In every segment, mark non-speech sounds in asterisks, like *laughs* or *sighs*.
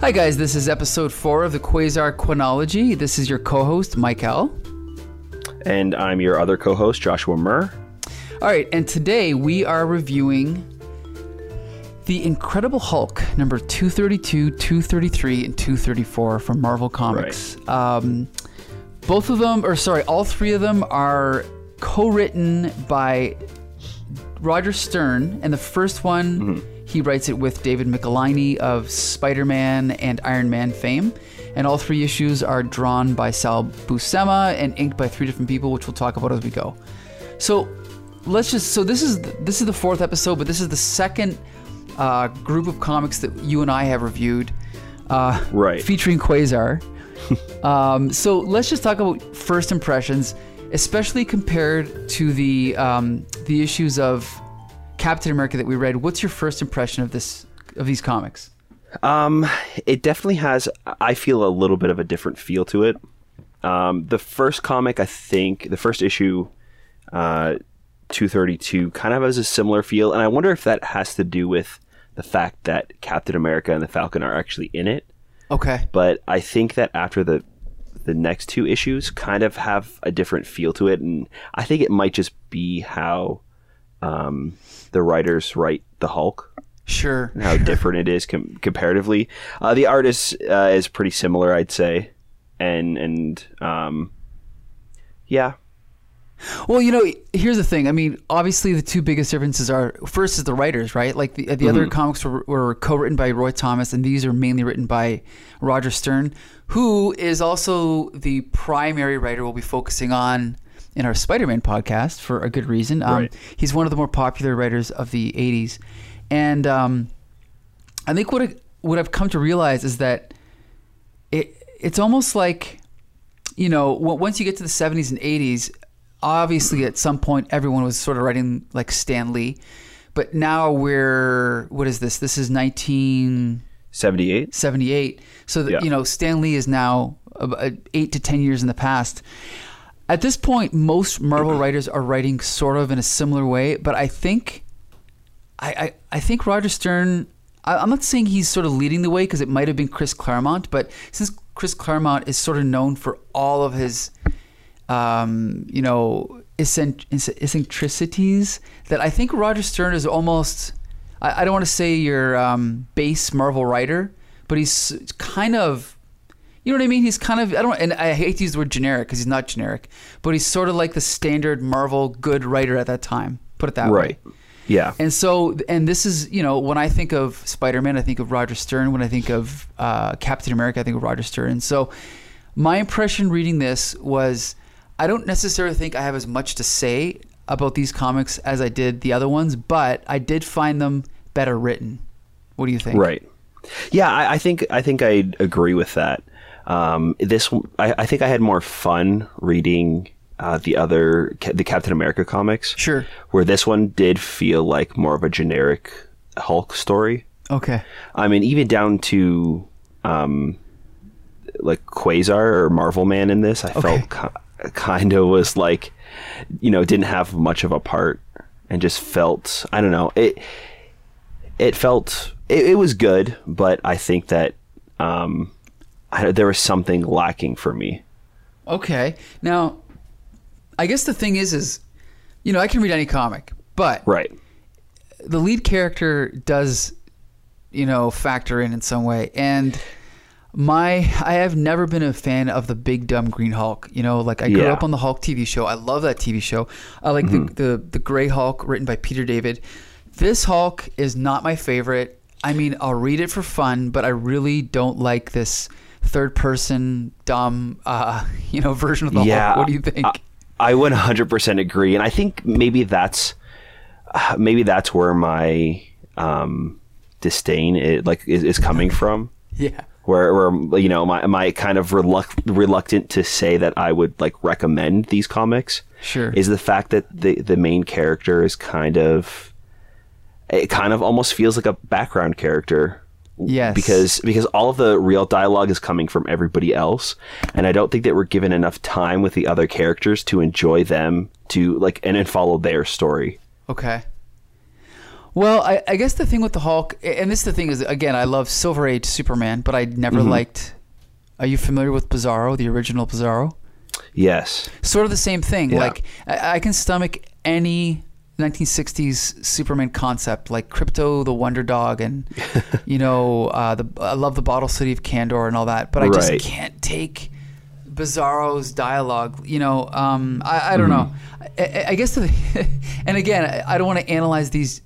Hi, guys. This is episode four of the Quasar Chronology. This is your co host, Mike L. And I'm your other co host, Joshua Murr. All right, and today we are reviewing The Incredible Hulk, number 232, 233, and 234 from Marvel Comics. Um, both of them, or sorry, all three of them are co written by Roger Stern, and the first one. He writes it with David Michelinie of Spider Man and Iron Man fame. And all three issues are drawn by Sal Buscema and inked by three different people, which we'll talk about as we go. So let's just so this is this is the fourth episode, but this is the second uh, group of comics that you and I have reviewed, uh, Right. featuring Quasar. *laughs* um, so let's just talk about first impressions, especially compared to the um, the issues of Captain America that we read. What's your first impression of this of these comics? Um, it definitely has, I feel, a little bit of a different feel to it. Um, the first comic, I think, the first issue, uh, 232, kind of has a similar feel. And I wonder if that has to do with the fact that Captain America and the Falcon are actually in it. Okay. But I think that after the the next two issues kind of have a different feel to it, and I think it might just be how um, the writers write the Hulk Sure. and how different it is com- comparatively. Uh, the artist is uh, is pretty similar, I'd say, and and um, yeah, Well, you know, here's the thing. I mean, obviously, the two biggest differences are first is the writers, right? Like the the other comics were, were co-written by Roy Thomas, and these are mainly written by Roger Stern, who is also the primary writer we'll be focusing on in our Spider-Man podcast for a good reason. Um, Right. He's one of the more popular writers of the '80s, and um, I think what I, what I've come to realize is that it it's almost like you know once you get to the 70s and 80s obviously at some point everyone was sort of writing like Stan Lee but now we're what is this this is 1978 seventy eight. so that Yeah. you know Stan Lee is now 8 to 10 years in the past at this point most Marvel writers are writing sort of in a similar way but I think I, I, I think Roger Stern. I, I'm not saying he's sort of leading the way because it might have been Chris Claremont, but since Chris Claremont is sort of known for all of his, um, you know, eccentricities, that I think Roger Stern is almost. I, I don't want to say your um, base Marvel writer, but he's kind of. You know what I mean? He's kind of I don't and I hate to use the word generic because he's not generic, but he's sort of like the standard Marvel good writer at that time. Put it that way. Right. Yeah. And so, and this is, you know, when I think of Spider Man, I think of Roger Stern. When I think of uh, Captain America, I think of Roger Stern. So, my impression reading this was I don't necessarily think I have as much to say about these comics as I did the other ones, but I did find them better written. What do you think? Right. Yeah, I, I think I think I agree with that. Um, this I, I think I had more fun reading uh, the other the Captain America comics. Sure. Where this one did feel like more of a generic Hulk story. Okay. I mean, even down to um, like Quasar or Marvel Man in this, I felt ki- kind of was like, you know, didn't have much of a part and just felt, I don't know, it. It felt it, it was good, but I think that um, I, there was something lacking for me. Okay. Now, I guess the thing is, is, you know, I can read any comic, but Right. the lead character does you know factor in in some way and my i have never been a fan of the big dumb green hulk you know like i grew Yeah. up on the hulk tv show i love that tv show i like the, mm-hmm. the the gray hulk written by peter david this hulk is not my favorite i mean i'll read it for fun but i really don't like this third person dumb uh *laughs* you know version of the yeah. hulk what do you think I, I would 100% agree, and I think maybe that's uh, *sighs* maybe that's where my um, disdain it, like is, is coming from. *laughs* yeah Where, where you know my my kind of reluct, reluctant to say that I would like recommend these comics. Sure. is the fact that the the main character is kind of it kind of almost feels like a background character yes because because all of the real dialogue is coming from everybody else and i don't think that we're given enough time with the other characters to enjoy them to like and then follow their story Okay. Well, I, I guess the thing with the Hulk, and this is the thing is again, I love Silver Age Superman, but I never Mm-hmm. liked. Are you familiar with Bizarro, the original Bizarro? Yes. Sort of the same thing. Yeah. Like I, I can stomach any 1960s Superman concept, like Krypto, the Wonder Dog, and *laughs* you know, uh, the I love the Bottle City of Kandor and all that, but I just Right. can't take Bizarro's dialogue. You know, um, I, I don't know. I, I- guess, the, *laughs* and again, I, I don't want to analyze these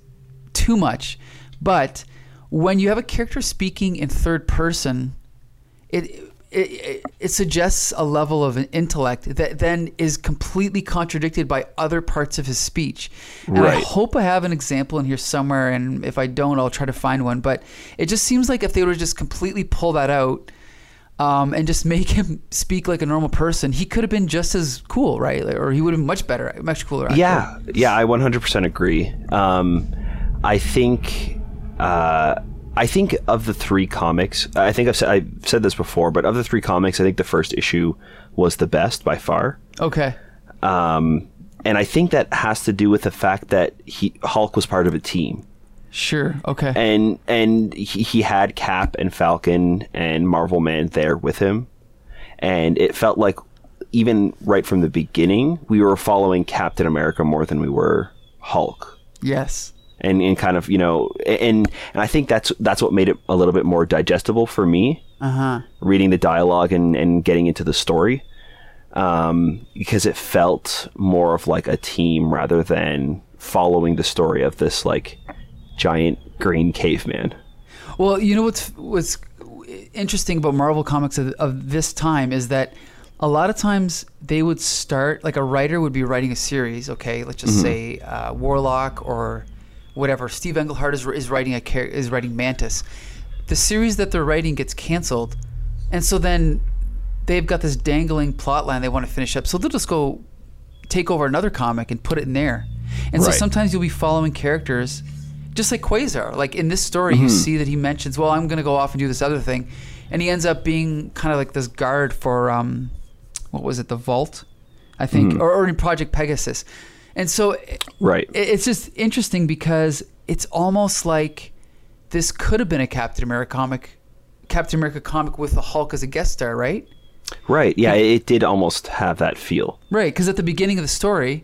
too much, but when you have a character speaking in third person, it it, it, suggests a level of an intellect that then is completely contradicted by other parts of his speech. And I hope I have an example in here somewhere, and if I don't, I'll try to find one. But it just seems like if they were to just completely pull that out um, and just make him speak like a normal person, he could have been just as cool, right? Or he would have been much better, much cooler. actually. Yeah, yeah, I 100% agree. Um, I think, uh, I think of the three comics, I think I've said, I've said this before, but of the three comics, I think the first issue was the best by far. Okay. Um, and I think that has to do with the fact that he Hulk was part of a team, Sure. Okay. and and he, he had Cap and Falcon and Marvel Man there with him, and it felt like even right from the beginning we were following Captain America more than we were Hulk. yes. And, and kind of you know and and I think that's that's what made it a little bit more digestible for me Uh huh. reading the dialogue and, and getting into the story um, because it felt more of like a team rather than following the story of this like giant green caveman. Well, you know what's what's interesting about Marvel comics of, of this time is that a lot of times they would start like a writer would be writing a series. Okay, let's just say uh, Warlock or whatever. Steve Englehart is, is writing a is writing Mantis. The series that they're writing gets canceled, and so then they've got this dangling plot line they want to finish up. So they'll just go take over another comic and put it in there. And so sometimes you'll be following characters, just like Quasar. Like in this story, you see that he mentions, "Well, I'm going to go off and do this other thing," and he ends up being kind of like this guard for um, what was it, the Vault, I think, or, or in Project Pegasus. And so Right. it- it's just interesting because it's almost like this could have been a Captain America comic, Captain America comic with the Hulk as a guest star, right? Right. Yeah, it, it did almost have that feel. Right, because at the beginning of the story,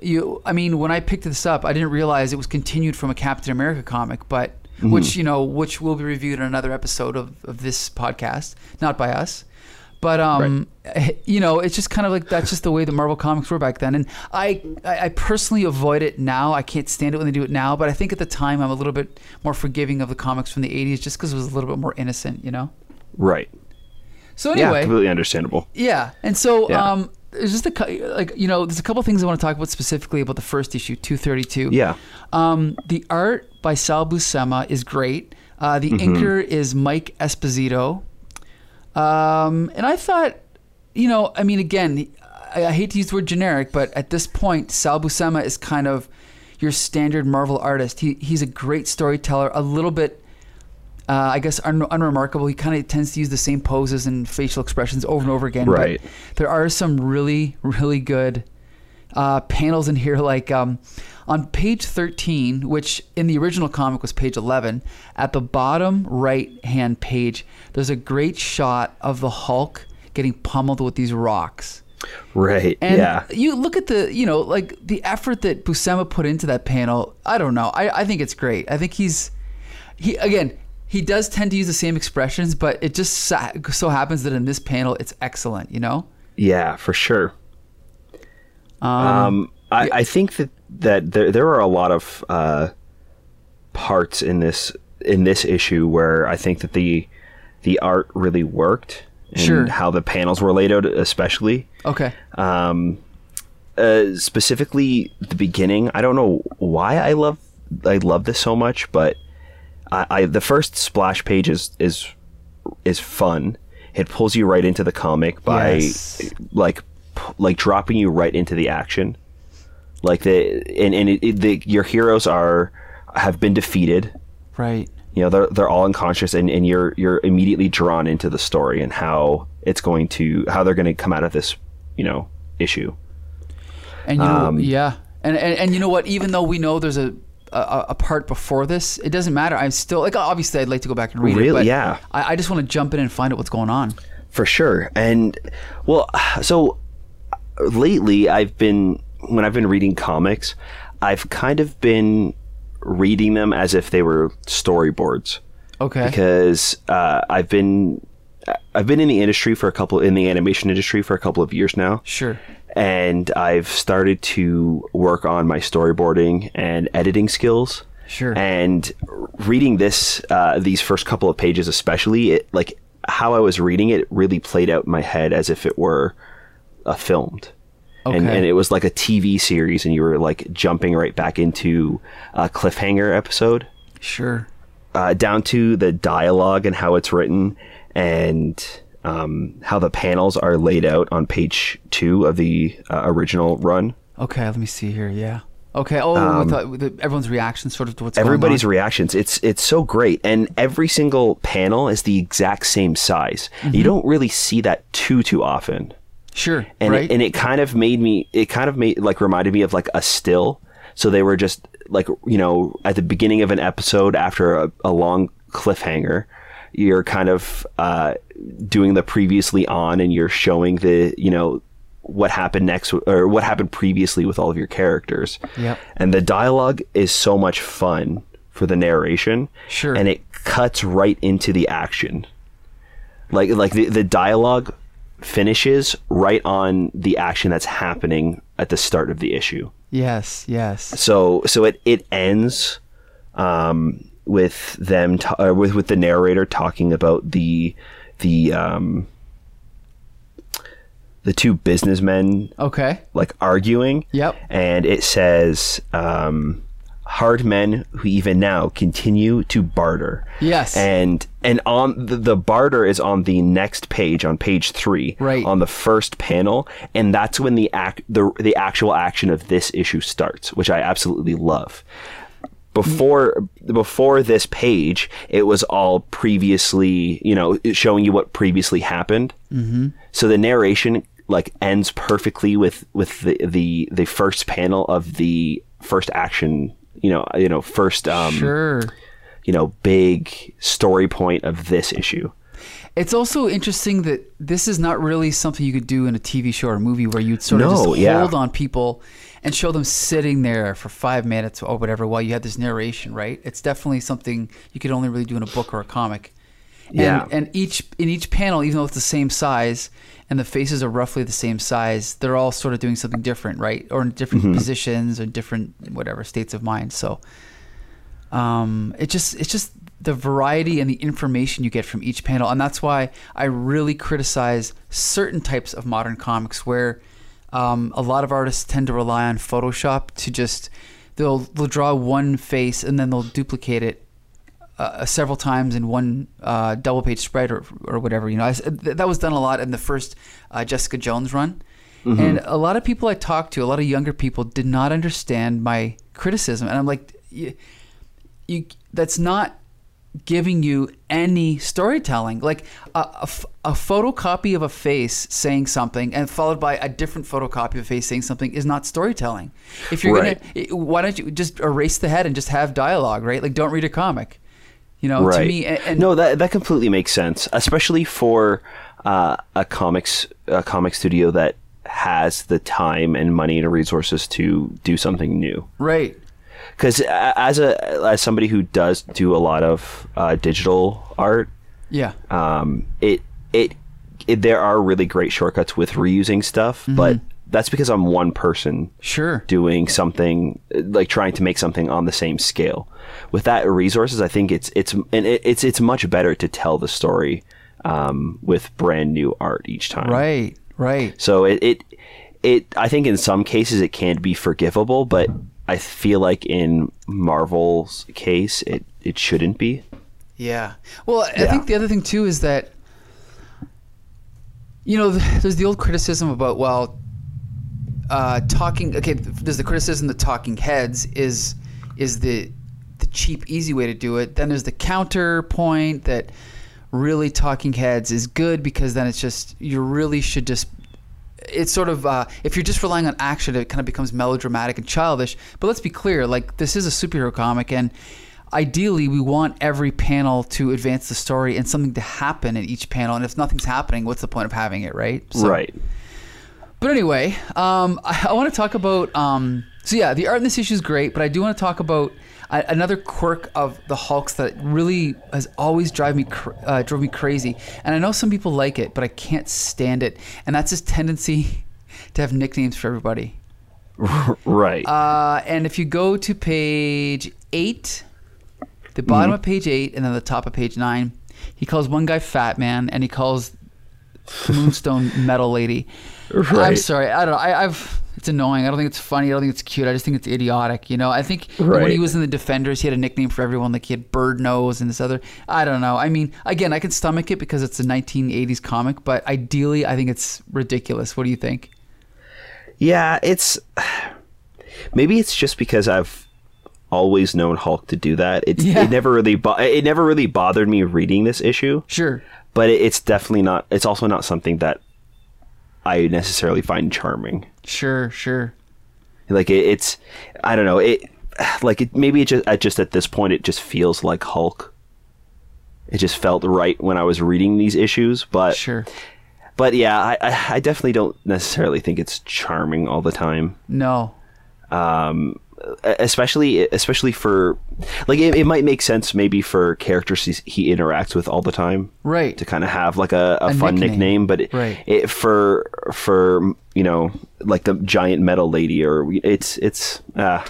you I mean, when I picked this up, I didn't realize it was continued from a Captain America comic, but mm-hmm. which you know, which will be reviewed in another episode of, of this podcast, not by us. But um, you know, it's just kind of like that's just the way the Marvel comics were back then, and I, I personally avoid it now. I can't stand it when they do it now, but I think at the time I'm a little bit more forgiving of the comics from the '80s, just because it was a little bit more innocent, you know. Right. So anyway, Yeah, completely understandable. yeah, and so Yeah. um, there's just a like you know, there's a couple things I want to talk about specifically about the first issue, 232. Yeah. Um, the art by Sal Buscema is great. Uh, the Mm-hmm. inker is Mike Esposito. Um, and I thought, you know, I mean, again, I, I hate to use the word generic, but at this point, Sal Buscema is kind of your standard Marvel artist. He he's a great storyteller, a little bit. Uh, I guess un- unremarkable. He kind of tends to use the same poses and facial expressions over and over again. but Right. there are some really, really good uh, panels in here. Like um, on page 13, which in the original comic was page 11, at the bottom right hand page, there's a great shot of the Hulk getting pummeled with these rocks. Right. And yeah. you look at the, you know, like the effort that Buscema put into that panel. I don't know. I, I think it's great. I think he's, he again, he does tend to use the same expressions, but it just so happens that in this panel, it's excellent. You know. Yeah, for sure. Um, Um, I, I think that that there there are a lot of uh, parts in this in this issue where I think that the the art really worked and Sure. how the panels were laid out, especially okay. um, uh, specifically the beginning. I don't know why I love I love this so much, but I, I the first splash page is is is fun. It pulls you right into the comic by Yes. like like dropping you right into the action. Like the and and it, it, the, your heroes are have been defeated. Right. You know they're they're all unconscious, and, and you're you're immediately drawn into the story and how it's going to how they're going to come out of this you know issue. And you know, Um, yeah, and, and and you know what? Even though we know there's a a, a part before this, it doesn't matter. I'm still like obviously I'd like to go back and read it. Really? Yeah. I, I just want to jump in and find out what's going on. For sure. And well, so lately I've been when I've been reading comics, I've kind of been reading them as if they were storyboards Okay. because uh, I've been I've been in the industry for a couple in the animation industry for a couple of years now. Sure. And I've started to work on my storyboarding and editing skills. Sure. And reading this, uh, these first couple of pages, especially, it like how I was reading it, really played out in my head as if it were a filmed. And, Okay. and it was like a TV series, and you were like jumping right back into a cliffhanger episode, Sure. uh, down to the dialogue and how it's written, and um, how the panels are laid out on page two of the uh, original run. Okay. Let me see here. Yeah. Okay. Oh, with the, with everyone's reaction sort of to what's Um, everybody's going on. reactions it's it's so great and every single panel is the exact same size Mm-hmm. you don't really see that too too often Sure. and right. it, and it kind of made me it kind of made like reminded me of like a still so they were just like you know at the beginning of an episode after a, a long cliffhanger you're kind of uh, doing the previously on and you're showing the you know what happened next or what happened previously with all of your characters Yep. and the dialogue is so much fun for the narration Sure. and it cuts right into the action like like the, the dialogue finishes right on the action that's happening at the start of the issue yes. Yes. so so it it ends um with them ta- uh, with with the narrator talking about the the um the two businessmen Okay. like arguing. Yep. And it says, um, hard men who even now continue to barter. Yes. And and on the, the barter is on the next page, on page three, Right. on the first panel, and that's when the act the the actual action of this issue starts, which I absolutely love. Before before this page, it was all previously, you know, showing you what previously happened. Mm-hmm. So the narration like ends perfectly with with the the the first panel of the first action. You know, you know, first um, sure. you know, big story point of this issue. It's also interesting that this is not really something you could do in a TV show or movie where you'd sort of No, just yeah. hold on people and show them sitting there for five minutes or whatever while you had this narration, right? It's definitely something you could only really do in a book or a comic. And, Yeah. and each in each panel, even though it's the same size and the faces are roughly the same size, they're all sort of doing something different, right? Or in different Mm-hmm. positions or different whatever states of mind. So um, it just it's just the variety and the information you get from each panel, and that's why I really criticize certain types of modern comics where um, a lot of artists tend to rely on Photoshop to just they'll they'll draw one face and then they'll duplicate it uh, several times in one uh, double page spread or, or whatever. You know, I that was done a lot in the first uh, Jessica Jones run. And a lot of people I talked to, a lot of younger people, did not understand my criticism, and I'm like, you, you that's not giving you any storytelling. Like a, a f- a photocopy of a face saying something and followed by a different photocopy of a face saying something is not storytelling. If you're Right. gonna, why don't you just erase the head and just have dialogue, right? Like don't read a comic. You know, right. to me, and, and no, that that completely makes sense, especially for uh, a comics a comic studio that has the time and money and resources to do something new. right, Because as a as somebody who does do a lot of uh, digital art, yeah, um, it, it it there are really great shortcuts with reusing stuff, but that's because I'm one person sure, doing something like trying to make something on the same scale. With that resources, I think it's it's and it, it's it's much better to tell the story um, with brand new art each time. right, right. So it, it it I think in some cases it can be forgivable, but I feel like in Marvel's case it it shouldn't be. Yeah. Well, I Yeah. think the other thing too is that you know, there's the old criticism about well, uh, talking. Okay, there's the criticism that talking heads is is the the cheap, easy way to do it. Then there's the counterpoint that really talking heads is good because then it's just you really should just it's sort of uh, if you're just relying on action, it kind of becomes melodramatic and childish. But let's be clear, like this is a superhero comic, and ideally we want every panel to advance the story and something to happen in each panel. And if nothing's happening, what's the point of having it, right? So- right. But anyway, um, I, I want to talk about. Um, so yeah, the art in this issue is great, but I do want to talk about uh, another quirk of the Hulks that really has always drive me cr- uh, drove me crazy. And I know some people like it, but I can't stand it. And that's his tendency *laughs* to have nicknames for everybody. *laughs* Right. Uh, and if you go to page eight, the bottom of page eight, and then the top of page nine, he calls one guy Fat Man, and he calls Moonstone Metal Lady. I'm sorry, I don't know. I, I've it's annoying. I don't think it's funny. I don't think it's cute. I just think it's idiotic. You know, I think when he was in the Defenders, he had a nickname for everyone. Like he had Bird Nose and this other. I don't know. I mean, again, I can stomach it because it's a 1980s comic, but ideally, I think it's ridiculous. What do you think? Yeah, it's maybe it's just because I've always known Hulk to do that. It Yeah. it never really bo- it never really bothered me reading this issue, Sure. But it, it's definitely not. It's also not something that I necessarily find charming. Sure. Sure. Like it, it's I don't know it. *sighs* Like it maybe it just at just at this point it just feels like Hulk. It just felt right when I was reading these issues, but Sure. but yeah, I, I I definitely don't necessarily think it's charming all the time. No. Um, especially especially for like it, it might make sense maybe for characters he, he interacts with all the time Right. to kind of have like a, a, A fun nickname. nickname, but it, Right. it for for you know like the giant metal lady or it's it's uh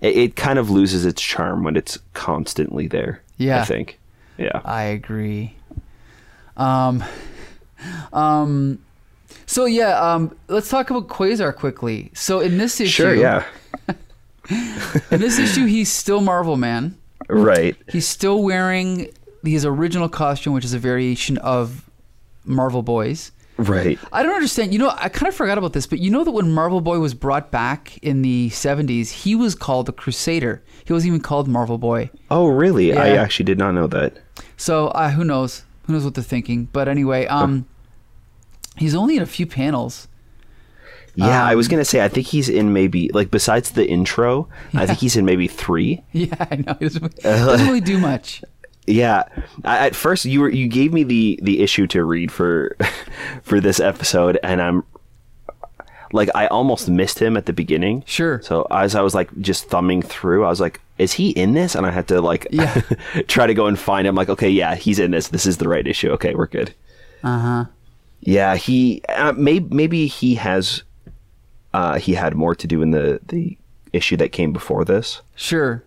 it, it kind of loses its charm when it's constantly there Yeah. i think yeah I agree. Um, *laughs* um, so yeah, um, let's talk about Quasar quickly. So in this issue, sure yeah *laughs* in this issue, he's still Marvel Man. right He's still wearing his original costume, which is a variation of Marvel Boys. right I don't understand. You know, I kind of forgot about this, but you know that when Marvel Boy was brought back in the 70s, he was called the Crusader. He wasn't even called Marvel Boy. oh really i actually did not know that So uh, who knows? Who knows what they're thinking? But anyway, um, he's only in a few panels. yeah i was Um, gonna say i think he's in maybe like besides the intro i think he's in maybe three *laughs* Yeah, I know. He doesn't, *laughs* doesn't really do much. Yeah, I, at first you were you gave me the the issue to read for *laughs* for this episode, and I'm like I almost missed him at the beginning. Sure. So as I was like just thumbing through, I was like, "Is he in this?" And I had to like Yeah. try to go and find him. Like, okay, yeah, he's in this. This is the right issue. Okay, we're good. Uh huh. Yeah, he uh, maybe maybe he has uh, he had more to do in the the issue that came before this. Sure.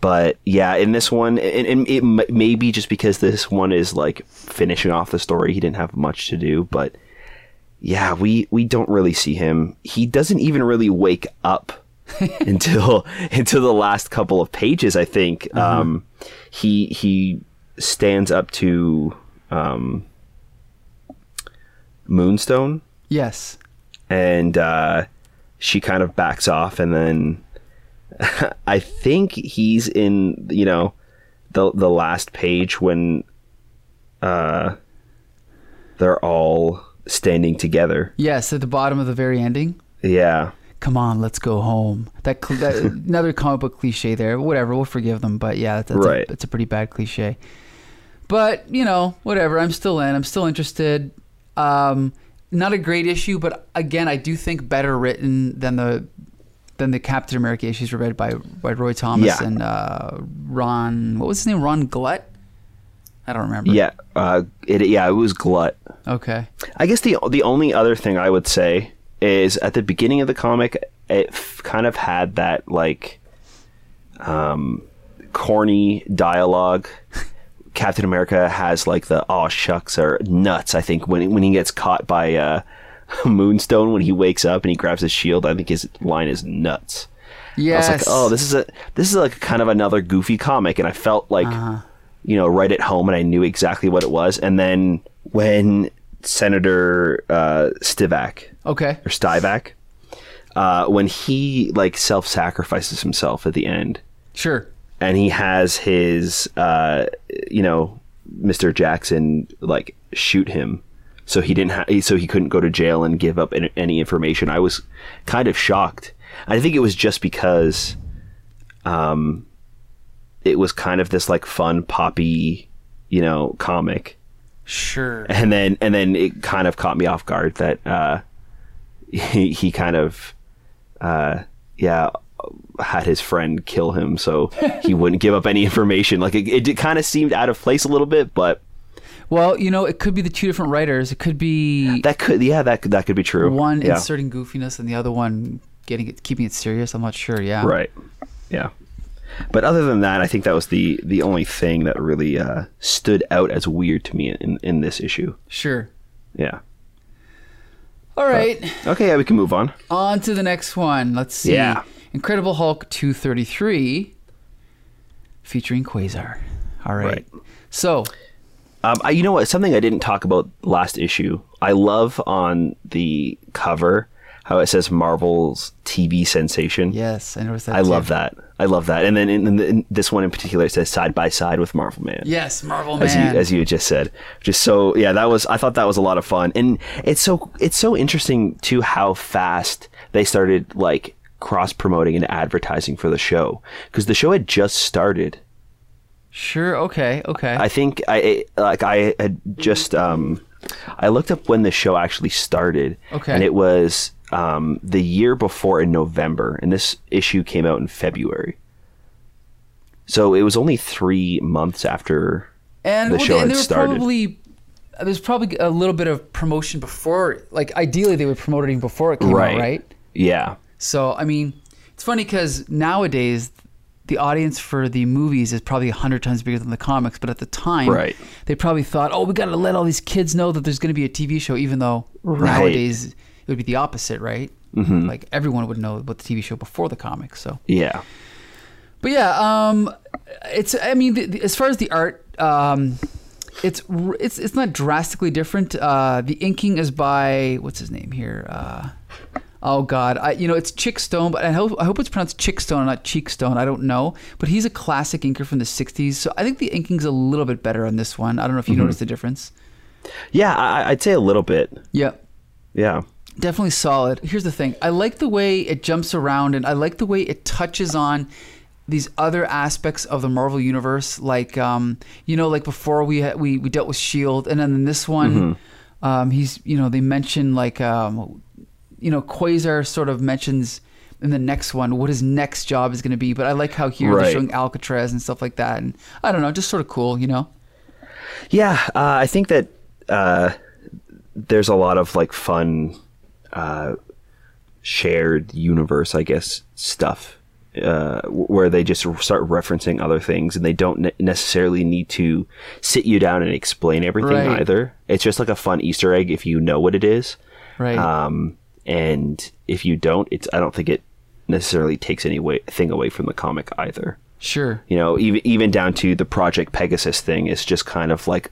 but yeah in this one and, and it m- may be just because this one is like finishing off the story he didn't have much to do but yeah we we don't really see him he doesn't even really wake up *laughs* until until the last couple of pages i think um he he stands up to um moonstone Yes. and uh, she kind of backs off, and then *laughs* I think he's in you know the the last page when uh, they're all standing together. Yes, at the bottom of the very ending. Yeah, Come on, let's go home. That, cl- that *laughs* another comic book cliche there. Whatever, we'll forgive them. But yeah, that's, Right. a, that's a pretty bad cliche. But you know, whatever. I'm still in. I'm still interested. Um, not a great issue, but again, I do think better written than the than the Captain America issues were read by by Roy Thomas Yeah. and uh, Ron. What was his name? Ron Glut. I don't remember. yeah, uh, it yeah it was glut. Okay. I guess the the only other thing I would say is at the beginning of the comic, it f- kind of had that like um, corny dialogue. *laughs* Captain America has like the "oh shucks" or nuts. I think when when he gets caught by uh, *laughs* Moonstone when he wakes up and he grabs his shield, I think his line is nuts. Yes. I was like, oh, this is a this is like kind of another goofy comic, and I felt like Uh-huh. you know right at home, and I knew exactly what it was. And then when Senator uh, Stivak Okay. or Stuyvesant, uh, when he like self sacrifices himself at the end, Sure. And he has his uh, you know Mr. Jackson like shoot him so he didn't ha- so he couldn't go to jail and give up any, information. I was kind of shocked. I think it was just because, um, it was kind of this like fun poppy, you know, comic, Sure. and then and then it kind of caught me off guard that uh, *laughs* he he kind of, uh, yeah. Had his friend kill him, so he wouldn't give up any information. Like it, it kind of seemed out of place a little bit, but Well, you know, it could be the two different writers. It could be That could, yeah, that could, that could be true. one yeah. inserting goofiness and the other one getting it, keeping it serious. I'm not sure. Yeah. right, yeah. But other than that, I think that was the the only thing that really uh, stood out as weird to me in in this issue. Sure. Yeah. All right. Okay, yeah, we can move on. On to the next one. Let's see. Yeah. Incredible Hulk 233 featuring Quasar. All right. Right. So, Um, I, you know what? Something I didn't talk about last issue. I love on the cover how it says Marvel's TV sensation. yes, I noticed that. I too. love that. I love that. And then in, in, in this one in particular, it says side by side with Marvel Man. Yes, Marvel as you Man. as you just said. Just so yeah, that was I thought that was a lot of fun, and it's so it's so interesting too how fast they started like cross promoting and advertising for the show because the show had just started. sure. Okay. Okay. I think I like I had just um I looked up when the show actually started. Okay. and it was um the year before in November, and this issue came out in February. So it was only three months after and the well, show and had there was started. probably there's probably a little bit of promotion before. Like ideally, they would promote it even before it came right. out, right? Yeah. So I mean, it's funny because nowadays the audience for the movies is probably a hundred times bigger than the comics. But at the time, Right. they probably thought, "Oh, we got to let all these kids know that there's going to be a TV show," even though Right. nowadays it would be the opposite, right? Mm-hmm. Like everyone would know about the TV show before the comics. So, Yeah. but yeah, um, it's. I mean, the, the, as far as the art. Um, it's it's it's not drastically different. Uh, the inking is by what's his name here? Uh, oh God, I, you know it's Chic Stone, but I hope I hope it's pronounced Chick Stone, not Cheek Stone. I don't know, but he's a classic inker from the '60s, so I think the inking's a little bit better on this one. I don't know if you noticed the difference. Yeah, I, I'd say a little bit. Yeah. Yeah. Definitely solid. Here's the thing. I like the way it jumps around and I like the way it touches on these other aspects of the Marvel universe like um you know like before we we we dealt with Shield and then in this one um he's you know they mention like um you know Quasar sort of mentions in the next one what his next job is going to be but I like how here Right. they're showing Alcatraz and stuff like that and I don't know just sort of cool you know Yeah, uh, I think that uh, there's a lot of like fun uh, shared universe, I guess, stuff uh, where they just start referencing other things and they don't ne- necessarily need to sit you down and explain everything Right. either. It's just like a fun Easter egg if you know what it is. right Um, and if you don't, it's I don't think it necessarily takes any way, thing away from the comic either. sure You know, even even down to the Project Pegasus thing is just kind of like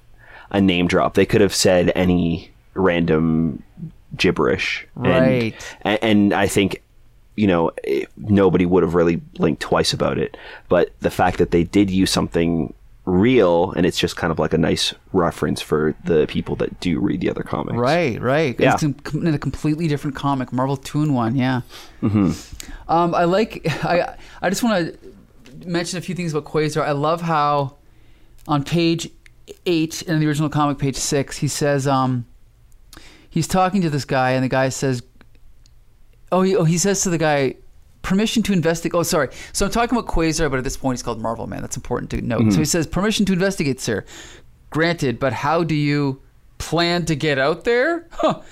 a name drop. They could have said any random gibberish, And- Right. And, and I think you know it, nobody would have really blinked twice about it. But the fact that they did use something real, and it's just kind of like a nice reference for the people that do read the other comics. Right, right. Yeah. It's in a completely different comic, Marvel Two in One. Yeah. Mm-hmm. Um, I like. *laughs* I I just want to mention a few things about Quasar. I love how on page eight in the original comic, page six, he says, um, he's talking to this guy, and the guy says, "Oh, he, oh, he says to the guy." Permission to investigate. Oh, sorry. So I'm talking about Quasar, but at this point he's called Marvel Man. That's important to note. So he mm-hmm. says, "Permission to investigate, sir." Granted, but how do you plan to get out there? Huh.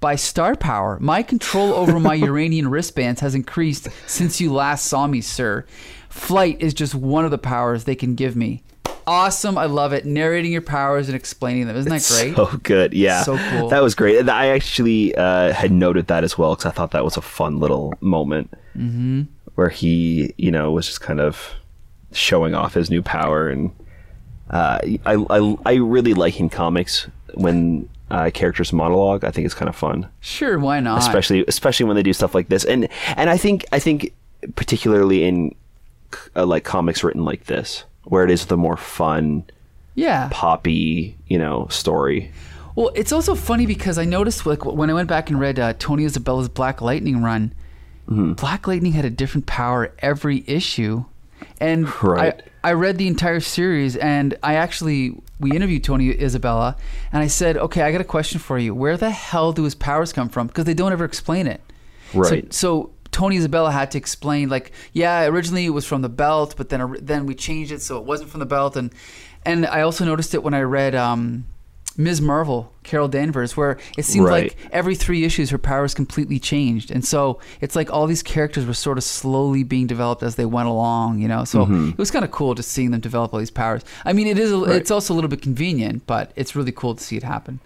By star power. My control over my *laughs* Uranian wristbands has increased since you last saw me, sir. Flight is just one of the powers they can give me. Awesome. I love it. Narrating your powers and explaining them. Isn't that great? So *laughs* good, yeah. So cool. That was great. I actually uh, had noted that as well because I thought that was a fun little moment mm-hmm. where he, you know, was just kind of showing off his new power, and uh, I, I, I really like in comics when uh, characters monologue. I think it's kind of fun, Sure, why not? especially especially when they do stuff like this. And and I think I think particularly in uh, like comics written like this, where it is the more fun yeah. poppy, you know, story. Well, it's also funny because I noticed like when I went back and read uh, Tony Isabella's Black Lightning run, Mm-hmm. Black Lightning had a different power every issue, and Right. I I read the entire series and I actually we interviewed Tony Isabella and I said, okay, I got a question for you. Where the hell do his powers come from? Because they don't ever explain it. Right. So, so Tony Isabella had to explain, like, yeah, originally it was from the belt, but then then we changed it so it wasn't from the belt, and and I also noticed it when I read um, Ms. Marvel, Carol Danvers, where it seemed Right. like every three issues her powers completely changed, and so it's like all these characters were sort of slowly being developed as they went along, you know. So Mm-hmm. it was kind of cool just seeing them develop all these powers. I mean, it is a, it's also a little bit convenient, but it's really cool to see it happen.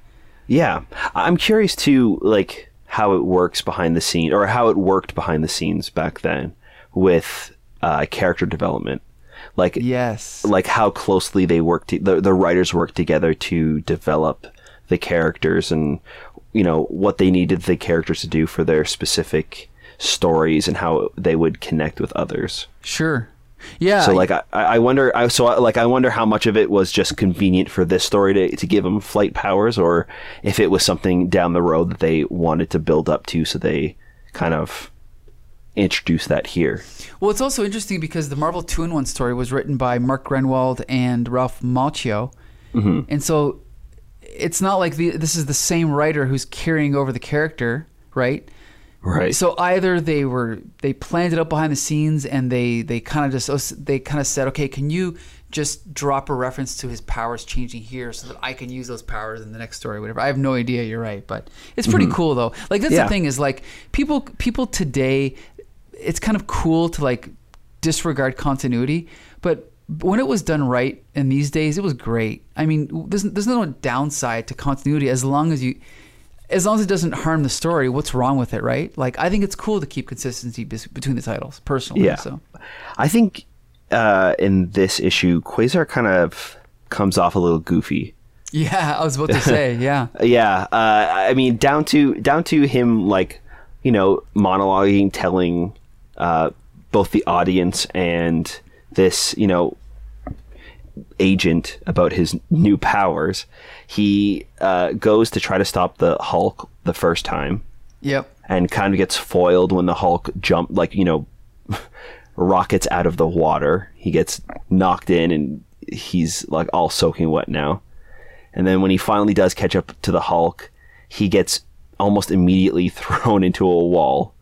Yeah, I'm curious too, like how it works behind the scene, or how it worked behind the scenes back then with uh, character development. Like, Yes. like how closely they worked, the the writers worked together to develop the characters, and you know what they needed the characters to do for their specific stories, and how they would connect with others. Sure. Yeah. So like I, I wonder I so I- like I wonder how much of it was just convenient for this story to to give them flight powers or if it was something down the road that they wanted to build up to so they kind of introduce that here. Well, it's also interesting because the Marvel two in one story was written by Mark Gruenwald and Ralph Macchio, mm-hmm. and so it's not like the, this is the same writer who's carrying over the character, right? Right. So either they were they planned it up behind the scenes and they they kind of just oh, they kind of said, okay, can you just drop a reference to his powers changing here so that I can use those powers in the next story, whatever. I have no idea. You're right, but it's pretty mm-hmm. cool though. Like that's Yeah. the thing is like people people today, it's kind of cool to like disregard continuity, but when it was done right in these days, it was great. I mean, there's there's no downside to continuity as long as you as long as it doesn't harm the story, what's wrong with it, right? Like, I think it's cool to keep consistency between the titles, personally. Yeah. So, I think uh, in this issue Quasar kind of comes off a little goofy. yeah, I was about to say, *laughs* yeah, Yeah, uh, I mean down to down to him like you know monologuing, telling uh, both the audience and this you know agent about his new powers. He uh, goes to try to stop the Hulk the first time yep, and kind of gets foiled when the Hulk jump like you know *laughs* rockets out of the water. He gets knocked in and he's like all soaking wet now. And then when he finally does catch up to the Hulk, he gets almost immediately *laughs* thrown into a wall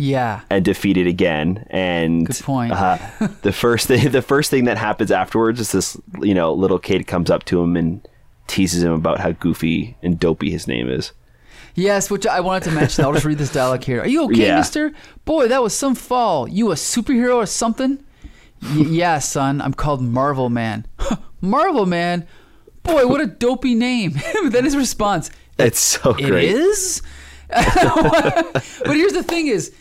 yeah, and defeated again. And Good point. Uh, *laughs* the first thing, the first thing that happens afterwards is this, you know, little kid comes up to him and teases him about how goofy and dopey his name is. yes. Which I wanted to mention. I'll just read this dialogue here. Are you okay, Yeah. Mister? Boy, that was some fall. You a superhero or something? Y- *laughs* yeah, son. I'm called Marvel Man. *laughs* Marvel Man. Boy, what a dopey name. then his response. It's so great. is. but here's the thing: is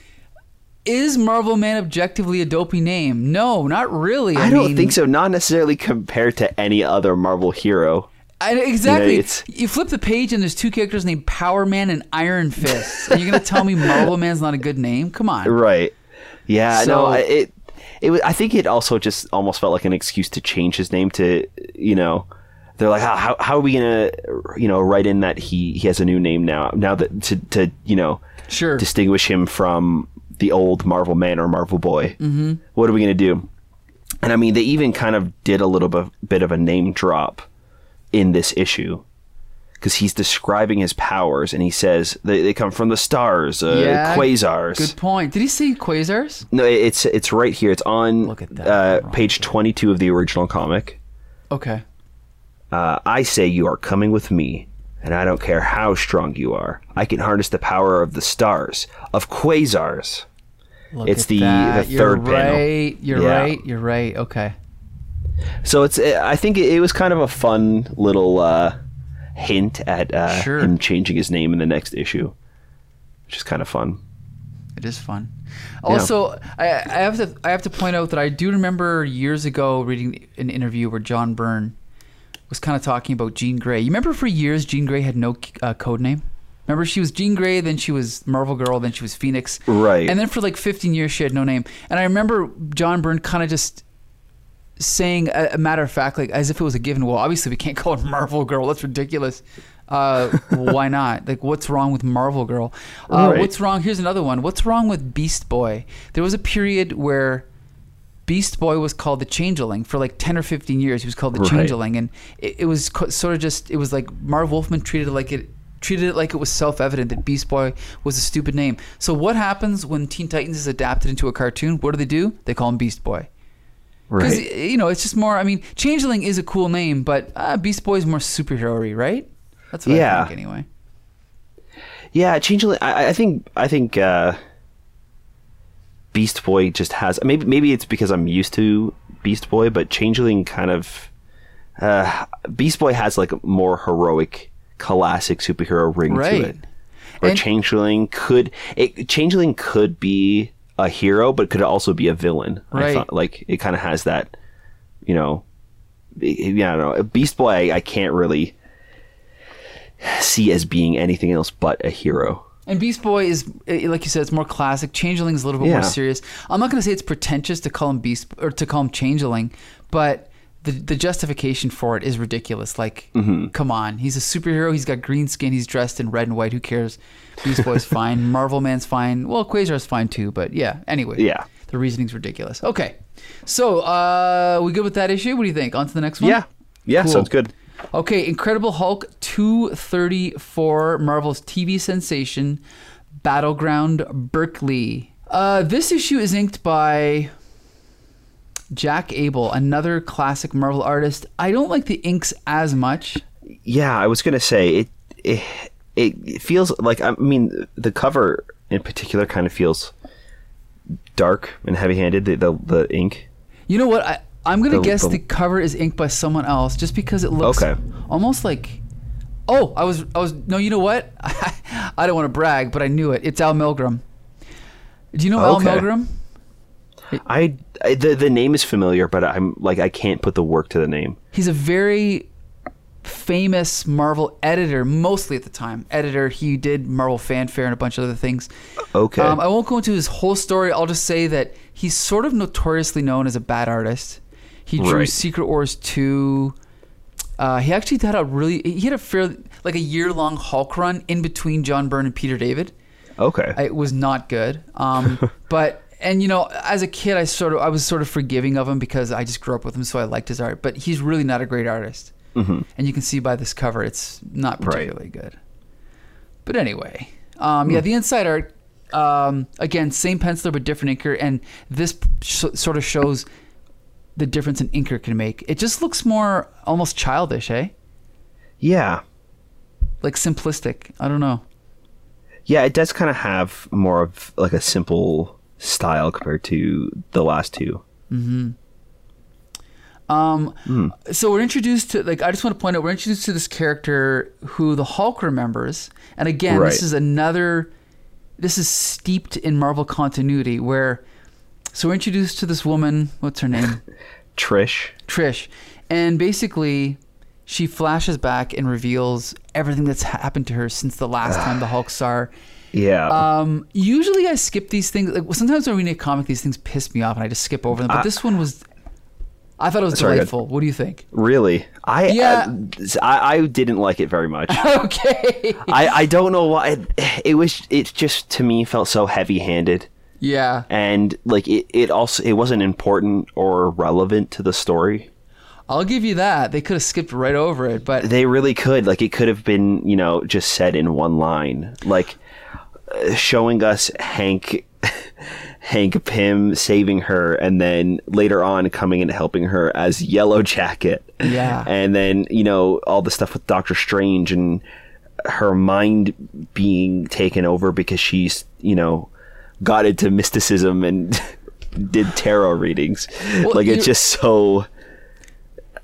is Marvel Man objectively a dopey name? No, not really. I, I don't mean, think so. Not necessarily compared to any other Marvel hero. I, exactly. You, it's- flip the page and there's two characters named Power Man and Iron Fist, and you're gonna tell me *laughs* Marvel Man's not a good name? Come on. Right. Yeah. So- no. I- It. It. was- I think it also just almost felt like an excuse to change his name to, you know, they're like, how, how, how are we gonna, you know, write in that he he has a new name now? Now that to to you know Sure. distinguish him from the old Marvel Man or Marvel Boy. Mm-hmm. What are we gonna do? And I mean, they even kind of did a little bit, bit of a name drop in this issue because he's describing his powers and he says they, they come from the stars, uh, Yeah, quasars. Good point. Did he say quasars? No, it's it's right here. It's on Look at that. Uh, page twenty two of the original comic. Okay. Uh, I say you are coming with me, and I don't care how strong you are. I can harness the power of the stars, of quasars. Look It's the- that. the You're third panel. right. You're Yeah. right. You're right. Okay. So it's I think it, was kind of a fun little uh, hint at uh, Sure. him changing his name in the next issue, which is kind of fun. It is fun. Also, I, I have to I have to point out that I do remember years ago reading an interview where John Byrne was kind of talking about Jean Grey. You remember for years Jean Grey had no uh, code name. Remember she was Jean Grey, then she was Marvel Girl, then she was Phoenix, Right. And then for like 15 years she had no name. And I remember John Byrne kind of just saying a, matter of fact, like as if it was a given. Well, obviously we can't call her *laughs* Marvel Girl. That's ridiculous. Uh, why not? Like, what's wrong with Marvel Girl? Uh, Right. What's wrong? Here's another one. What's wrong with Beast Boy? There was a period where Beast Boy was called the Changeling for like 10 or 15 years. He was called the Right. Changeling, and it, it was co- sort of just. It was like Marv Wolfman treated it like it treated it like it was self-evident that Beast Boy was a stupid name. So what happens when Teen Titans is adapted into a cartoon? What do they do? They call him Beast Boy. Because Right. you know, it's just more. I mean, Changeling is a cool name, but uh, Beast Boy is more superhero-y, right? That's what I Yeah. think, anyway. Yeah, Changeling. I, I think. I think. uh Beast Boy just has maybe maybe it's because I'm used to Beast Boy, but Changeling kind of uh, Beast Boy has like a more heroic, classic superhero ring Right. to it. Where And- Changeling could it Changeling could be a hero, but could also be a villain. I Right. thought- like it kind of has that, you know, yeah, I don't know. Beast Boy, I, I can't really see as being anything else but a hero. And Beast Boy is, eh, like you said, it's more classic. Changeling is a little bit Yeah. more serious. I'm not going to say it's pretentious to call him Beast or to call him Changeling, but the the justification for it is ridiculous. Like, Mm-hmm. come on, he's a superhero. He's got green skin. He's dressed in red and white. Who cares? Beast Boy's *laughs* fine. Marvel Man's fine. Well, Quasar's fine too. But yeah. Anyway. Yeah. The reasoning's ridiculous. Okay. So, uh, we good with that issue? What do you think? On to the next one. Yeah, yeah, Cool. sounds good. Okay, Incredible Hulk 234, Marvel's TV sensation, Battleground Berkeley. Uh, this issue is inked by Jack Abel, another classic Marvel artist. I don't like the inks as much. Yeah, I was gonna say it. It, it feels like I mean the cover in particular kind of feels dark and heavy-handed. The the, the ink. You know what? I, I'm going to The- guess the- the cover is inked by someone else just because it looks Okay. almost like. Oh, I was, I was, no, you know what? *laughs* I don't want to brag, but I knew it. It's Al Milgrom. Do you know Al Milgrom? I, I the the name is familiar, but I'm like I can't put the work to the name. he's a very famous Marvel editor, mostly at the time. Editor, he did Marvel Fanfare and a bunch of other things. Okay. Um, I won't go into his whole story. I'll just say that he's sort of notoriously known as a bad artist. He drew Right. Secret Wars 2. Uh, he actually had a really, he had a fairly, like a year long Hulk run in between John Byrne and Peter David. okay. It was not good. Um, *laughs* but and you know, as a kid, I sort of I was sort of forgiving of him because I just grew up with him, so I liked his art. But he's really not a great artist, mm-hmm. and you can see by this cover, it's not Right. particularly good. But anyway, um, yeah, the inside art um, again, same penciler but different inker, and this sh- sort of shows the difference an inker can make. It just looks more almost childish, eh? yeah. Like simplistic. I don't know. Yeah, it does kind of have more of like a simple style compared to the last two. Mm-hmm. Um, so we're introduced to like I just want to point out we're introduced to this character who the Hulk remembers, and again, Right. this is another. This is steeped in Marvel continuity where, so we're introduced to this woman. What's her name? *laughs* Trish. Trish, and basically, she flashes back and reveals everything that's happened to her since the last *sighs* time the Hulk saw her. Yeah. Um, usually I skip these things. Like sometimes when I read a comic, these things piss me off, and I just skip over them. But I- this one was, I thought it was Sorry, delightful. What do you think? really? I, Yeah. I I didn't like it very much. *laughs* okay. I, I don't know why it, it was it just to me felt so heavy-handed Yeah. and like it, it also it wasn't important or relevant to the story I'll give you that. They could have skipped right over it, but they really could like it could have been you know just said in one line like showing us hank *laughs* hank pym saving her and then later on coming and helping her as yellow jacket Yeah. *laughs* and then you know all the stuff with doctor strange and her mind being taken over because she's you know got into mysticism and *laughs* did tarot readings Well, like it's just so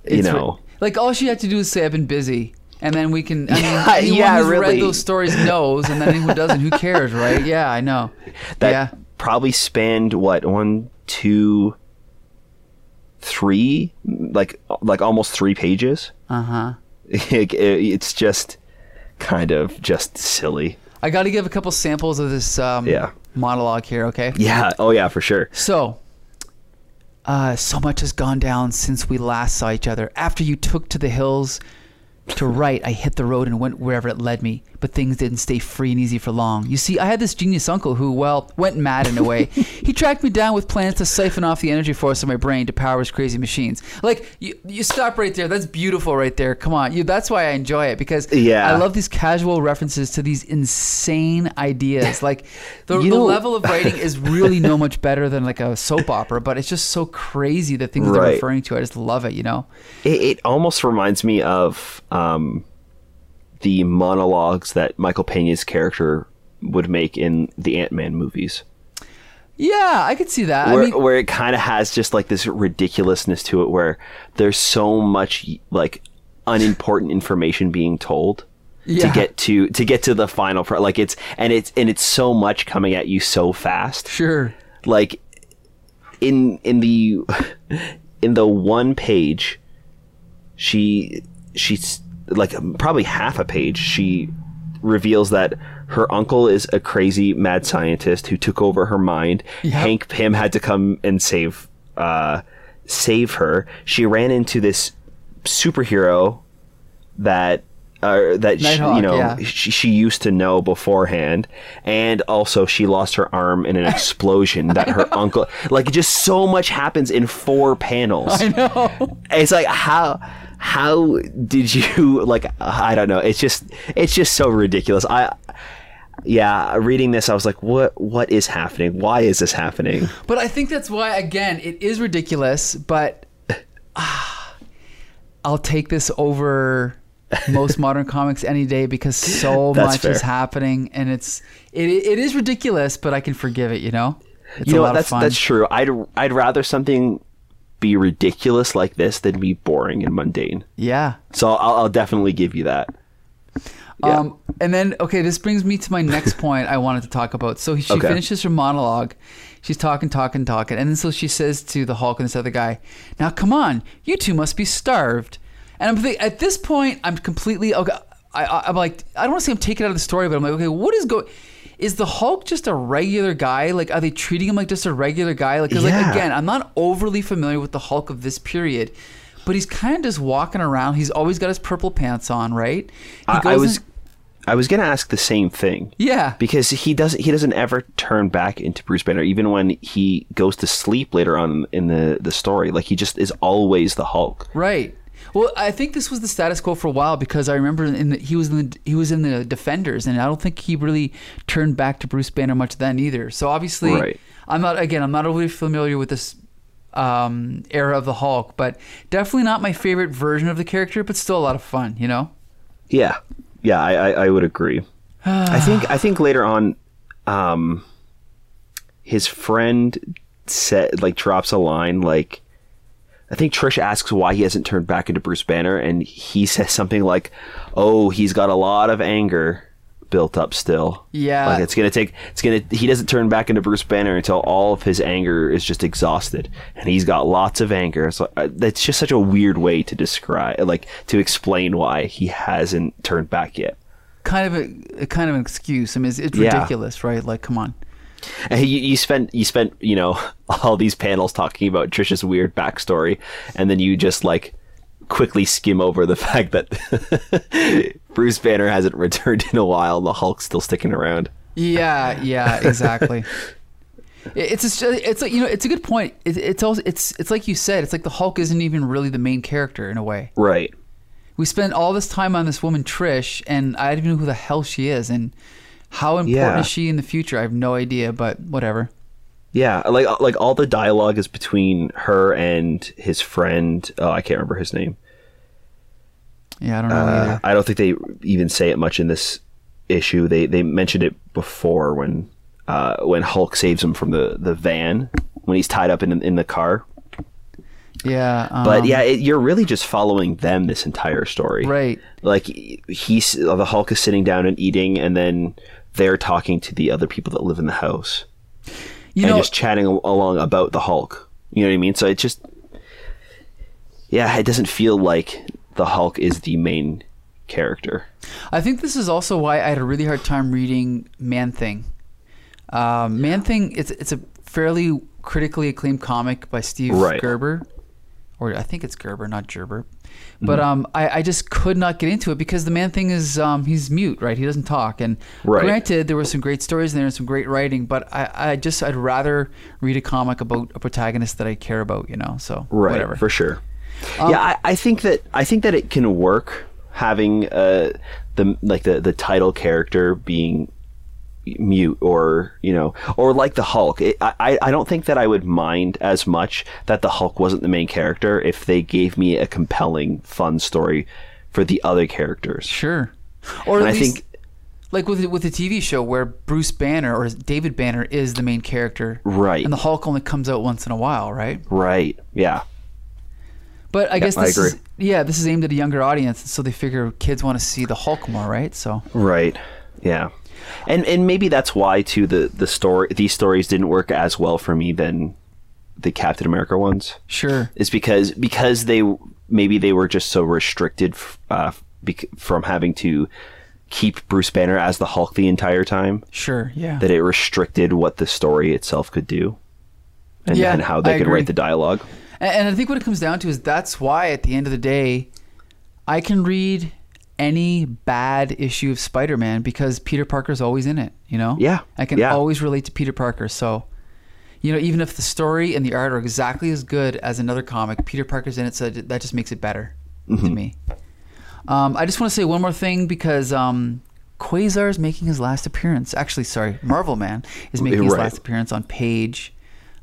you know like all she had to do is say, "I've been busy," and then we can. I *laughs* mean, Yeah, anyone yeah, who's read those stories knows, and then anyone who doesn't, who cares, right? Yeah, I know. that yeah. probably spanned what one two three like like almost three pages *laughs* Uh huh. It- it's just kind of just silly I got to give a couple samples of this um, Yeah. Monologue here, okay? yeah oh yeah for sure So, uh, so much has gone down since we last saw each other. After you took to the hills to write, I hit the road and went wherever it led me, but things didn't stay free and easy for long. You see, I had this genius uncle who, well, went mad in a way. *laughs* he tracked me down with plans to siphon off the energy force of my brain to power his crazy machines. Like, you, you stop right there. That's beautiful right there. Come on. You, that's why I enjoy it because Yeah. I love these casual references to these insane ideas. *laughs* Like, the, the level of writing is really no much better than like a soap opera, but it's just so crazy the things they're referring to. I just love it, you know? It, it almost reminds me of um, the monologues that Michael Pena's character would make in the Ant Man movies, Yeah, I could see that. where I mean, where it kind of has just like this ridiculousness to it, where there's so much like unimportant information being told. Yeah. To get to to get to the final pro like it's and it's and it's so much coming at you so fast sure. like in in the *laughs* in the one page she she's like probably half a page she reveals that her uncle is a crazy mad scientist who took over her mind Yep. hank pym had to come and save uh save her she ran into this superhero that uh, that she, you know yeah. she, she used to know beforehand and also she lost her arm in an explosion that her *laughs* uncle like just so much happens in four panels I know. it's like how how did you *laughs* like i don't know it's just it's just so ridiculous i yeah reading this i was like what what is happening why is this happening *laughs* But I think that's why, again, it is ridiculous, but *laughs* ah, I'll take this over most modern comics any day because so much fair. is happening and it's it, it is ridiculous, but I can forgive it, you know? It's you a know that's of fun. that's true i'd i'd rather something be ridiculous like this than be boring and mundane yeah. so i'll, I'll definitely give you that Yeah. Um, and then, okay, this brings me to my next *laughs* point I wanted to talk about. So she Okay. finishes her monologue. She's talking, talking, talking. And then so she says to the Hulk and this other guy, Now, come on, you two must be starved. And I'm think, at this point, I'm completely, okay, I, I, I'm like, I don't want to say I'm taken out of the story, but I'm like, okay, what is going is the Hulk just a regular guy? Like, are they treating him like just a regular guy? Like, 'cause, like Yeah. again, I'm not overly familiar with the Hulk of this period, but he's kind of just walking around. He's always got his purple pants on, right? I, I was in- i was gonna ask the same thing yeah. because he doesn't he doesn't ever turn back into Bruce Banner even when he goes to sleep later on in the the story like he just is always the Hulk Right. Well, I think this was the status quo for a while because I remember in the, he was in the he was in the Defenders, and I don't think he really turned back to Bruce Banner much then either. So obviously, Right. I'm not again I'm not overly familiar with this um, era of the Hulk, but definitely not my favorite version of the character, but still a lot of fun. You know. yeah yeah I I, I would agree I think I think later on um his friend said like drops a line like I think Trish asks why he hasn't turned back into Bruce Banner and he says something like oh he's got a lot of anger built up still Yeah. like it's gonna take it's gonna he doesn't turn back into bruce banner until all of his anger is just exhausted and he's got lots of anger so uh, that's just such a weird way to describe like to explain why he hasn't turned back yet Kind of a, a kind of an excuse. I mean, it's, it's Yeah. ridiculous, right? Like, come on. And you, you spent you spent you know *laughs* all these panels talking about trisha's weird backstory and then you just like quickly skim over the *laughs* fact that *laughs* bruce banner hasn't returned in a while and the hulk's still sticking around Yeah, yeah, exactly. It's just, it's like you know it's a good point. It, it's also it's it's like you said. It's like the Hulk isn't even really the main character in a way. right We spent all this time on this woman Trish, and I don't even know who the hell she is, and how important Yeah. is she in the future? I have no idea, but whatever. Yeah, like like all the dialogue is between her and his friend. Oh, I can't remember his name. Yeah, I don't know Uh, either. I don't think they even say it much in this issue. They they mentioned it before when uh, when Hulk saves him from the, the van when he's tied up in in the car. Yeah, um, But yeah, it, you're really just following them this entire story. right. Like he's the Hulk is sitting down and eating, and then they're talking to the other people that live in the house. You and know, just chatting along about the Hulk. You know what I mean? So it just, yeah, it doesn't feel like the Hulk is the main character. I think this is also why I had a really hard time reading Man Thing. Um, Man Thing, it's it's a fairly critically acclaimed comic by Steve Right. Gerber, or I think it's Gerber, not Gerber. But um, I, I just could not get into it because the man thing is um, he's mute, right? He doesn't talk. And Right. granted, there were some great stories in there and some great writing, but I, I just I'd rather read a comic about a protagonist that I care about, you know. So right whatever. for sure Um, yeah I, I think that i think that it can work having uh the like the the title character being mute or you know or like the hulk it, i i don't think that i would mind as much that the hulk wasn't the main character if they gave me a compelling fun story for the other characters Sure. Or and at i least, think like with with the TV show where Bruce Banner or David Banner is the main character, Right. And the Hulk only comes out once in a while, right? right yeah But I guess I this is yeah, this is aimed at a younger audience, so they figure kids want to see the Hulk more, right? So Right. Yeah. And and maybe that's why too the the story these stories didn't work as well for me than the Captain America ones. sure, Is because because they maybe they were just so restricted uh, bec- from having to keep Bruce Banner as the Hulk the entire time sure, yeah, that it restricted what the story itself could do. And, Yeah, and how they I could agree. write the dialogue. And I think what it comes down to is that's why at the end of the day, I can read any bad issue of Spider-Man because Peter Parker's always in it. You know, Yeah, I can yeah. always relate to Peter Parker. So, you know, even if the story and the art are exactly as good as another comic, Peter Parker's in it, so that just makes it better Mm-hmm. to me. Um, I just want to say one more thing because um, Quasar is making his last appearance. Actually, sorry, Marvel Man is making his last appearance on page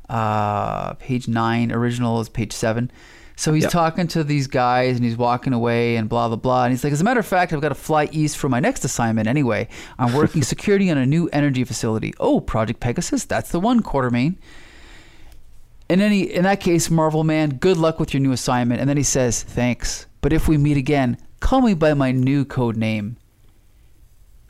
uh, page nine. Original is page seven. So he's Yep. talking to these guys and he's walking away and blah blah blah. And he's like, as a matter of fact, I've got to fly east for my next assignment anyway. I'm working *laughs* security on a new energy facility. Oh, Project Pegasus, that's the one, Quartermain. In any in that case, Marvel Man, good luck with your new assignment. And then he says, Thanks. But if we meet again, call me by my new code name.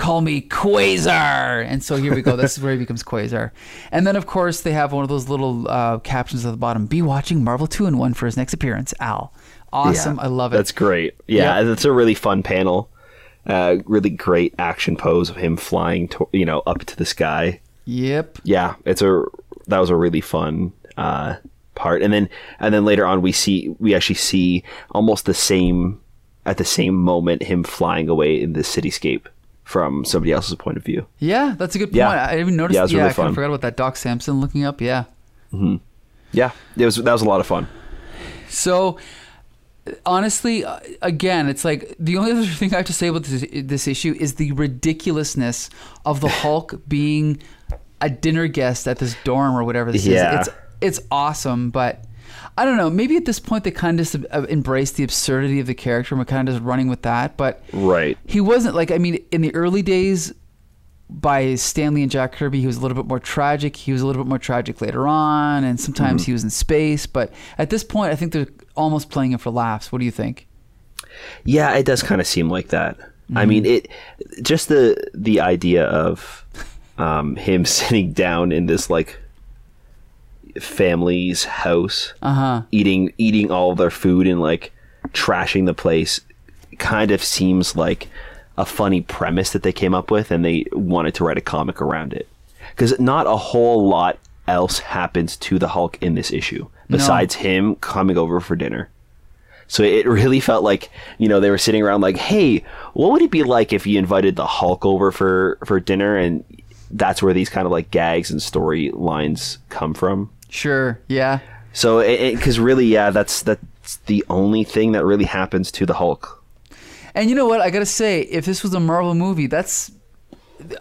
Call me Quasar. And so here we go. This is where he becomes *laughs* Quasar. And then of course they have one of those little uh, captions at the bottom. Be watching Marvel 2 in 1 for his next appearance. Al. Awesome. Yeah, I love it. That's great. Yeah, Yep. that's a really fun panel. Uh, really great action pose of him flying, to, you know, up to the sky. Yep. Yeah, it's a that was a really fun uh, part. And then and then later on, we see we actually see almost the same at the same moment him flying away in the cityscape from somebody else's point of view. Yeah, that's a good point. Yeah. I didn't even notice. Yeah, it was yeah, really I kind fun. of forgot about that. Doc Samson looking up. Yeah. Yeah, it was that was a lot of fun. So, honestly, uh, again, it's like the only other *laughs* thing I have to say about this, this issue is the ridiculousness of the Hulk *laughs* being a dinner guest at this dorm or whatever this Yeah. is. It's it's awesome, but I don't know. Maybe at this point they kind of just uh, embraced the absurdity of the character and we're kind of just running with that. But Right. he wasn't like I mean, in the early days. By Stan Lee and Jack Kirby, he was a little bit more tragic. He was a little bit more tragic later on, and sometimes he was in space. But at this point, I think they're almost playing it for laughs. What do you think? Yeah, it does kind of seem like that. Mm-hmm. I mean, it just the the idea of um, him *laughs* sitting down in this like family's house, Uh huh. eating eating all of their food and like trashing the place, kind of seems like a funny premise that they came up with, and they wanted to write a comic around it. Because not a whole lot else happens to the Hulk in this issue besides him coming over for dinner. So it really felt like you know they were sitting around like, hey, what would it be like if you invited the Hulk over for for dinner? And that's where these kind of like gags and storylines come from. Sure. Yeah. So because really, yeah, that's that's the only thing that really happens to the Hulk. And you know what? I gotta say, if this was a Marvel movie, that's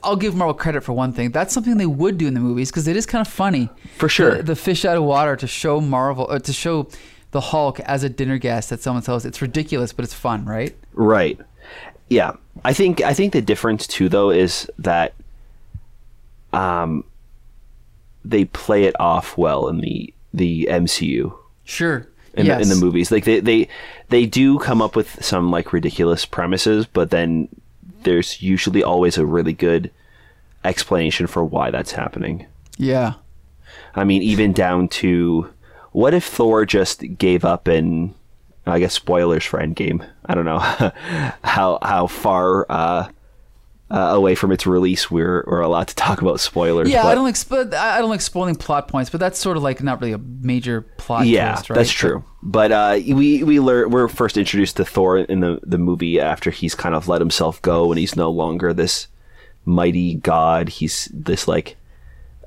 I'll give Marvel credit for one thing. That's something they would do in the movies because it is kind of funny. For sure. The, the fish out of water to show Marvel uh, to show the Hulk as a dinner guest at someone's house. It's ridiculous, but it's fun, right? Right. Yeah. I think I think the difference too though is that um they play it off well in the the MCU. Sure. in, yes. the, in the movies. Like they, they they do come up with some like ridiculous premises, but then there's usually always a really good explanation for why that's happening. Yeah. I mean, even down to what if Thor just gave up and I guess spoilers for Endgame. I don't know *laughs* how how far uh, uh, away from its release, we're we're allowed to talk about spoilers. Yeah, but- I don't like sp- I don't like spoiling plot points, but that's sort of like not really a major plot yeah, twist, right? that's true. But uh, we we learn we're first introduced to Thor in the the movie after he's kind of let himself go and he's no longer this mighty god. He's this like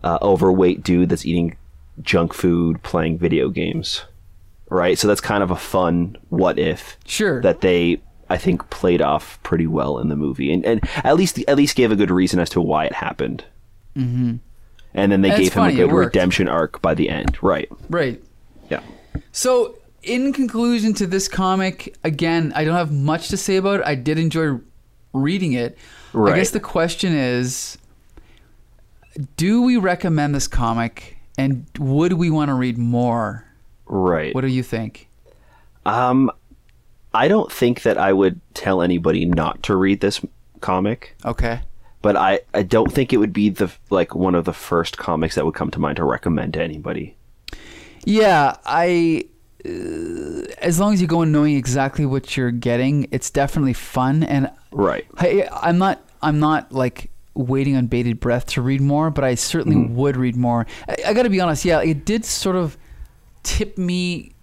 uh, overweight dude that's eating junk food, playing video games. Right, so that's kind of a fun what if Sure. that they I think played off pretty well in the movie, and, and at least at least gave a good reason as to why it happened. Mm-hmm. And then they And gave him funny, a good redemption arc by the end. Right. right. Yeah. So, in conclusion to this comic, again, I don't have much to say about it. I did enjoy reading it. I guess the question is do we recommend this comic and would we want to read more? Right. What do you think? Um, I don't think that I would tell anybody not to read this comic, Okay. but I, I don't think it would be the like one of the first comics that would come to mind to recommend to anybody. Yeah, I. Uh, as long as you go in knowing exactly what you're getting, it's definitely fun. And Right. I, I'm not. I'm not like waiting on bated breath to read more, but I certainly Mm-hmm. would read more. I, I got to be honest. Yeah, it did sort of tip me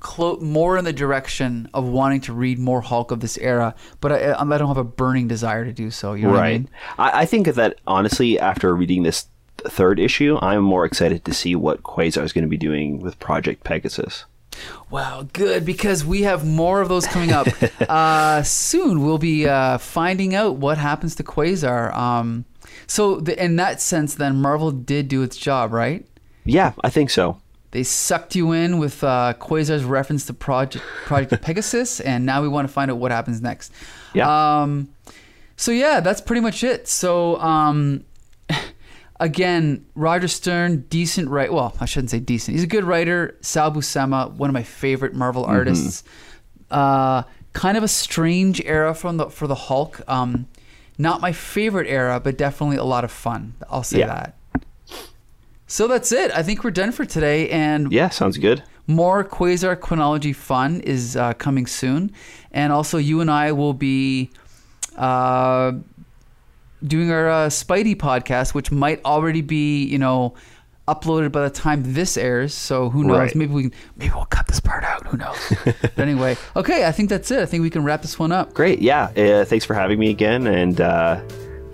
clo- more in the direction of wanting to read more Hulk of this era, but I, I don't have a burning desire to do so. You know what I right. mean? I, I think that honestly, after reading this third issue, I'm more excited to see what Quasar is going to be doing with Project Pegasus. Well, good because we have more of those coming up. *laughs* uh, soon we'll be uh, finding out what happens to Quasar. Um, so, the, in that sense, then Marvel did do its job, right? Yeah, I think so. They sucked you in with uh, Quasar's reference to Project Project *laughs* Pegasus, and now we want to find out what happens next. Yeah. Um, so yeah, that's pretty much it. So um, *laughs* again, Roger Stern, decent writer. Well, I shouldn't say decent. He's a good writer. Sal Buscema, one of my favorite Marvel artists. Uh, kind of a strange era from the for the Hulk. Um, not my favorite era, but definitely a lot of fun. I'll say Yeah. that. So that's it. I think we're done for today, and Yeah, sounds good. more Quasar Chronology fun is uh, coming soon, and also you and I will be uh, doing our uh, Spidey podcast, which might already be you know uploaded by the time this airs. So who knows? Right. Maybe we can, maybe we'll cut this part out. Who knows? *laughs* but anyway, okay. I think that's it. I think we can wrap this one up. Great. Yeah. Uh, thanks for having me again, and uh,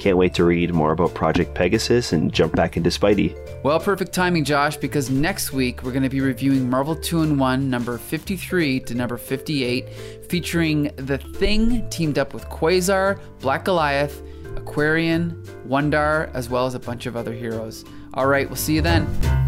can't wait to read more about Project Pegasus and jump back into Spidey. Well, perfect timing, Josh, because next week we're going to be reviewing Marvel 2 in 1, number 53 to number 58, featuring The Thing teamed up with Quasar, Black Goliath, Aquarian, Wundarr, as well as a bunch of other heroes. All right, we'll see you then.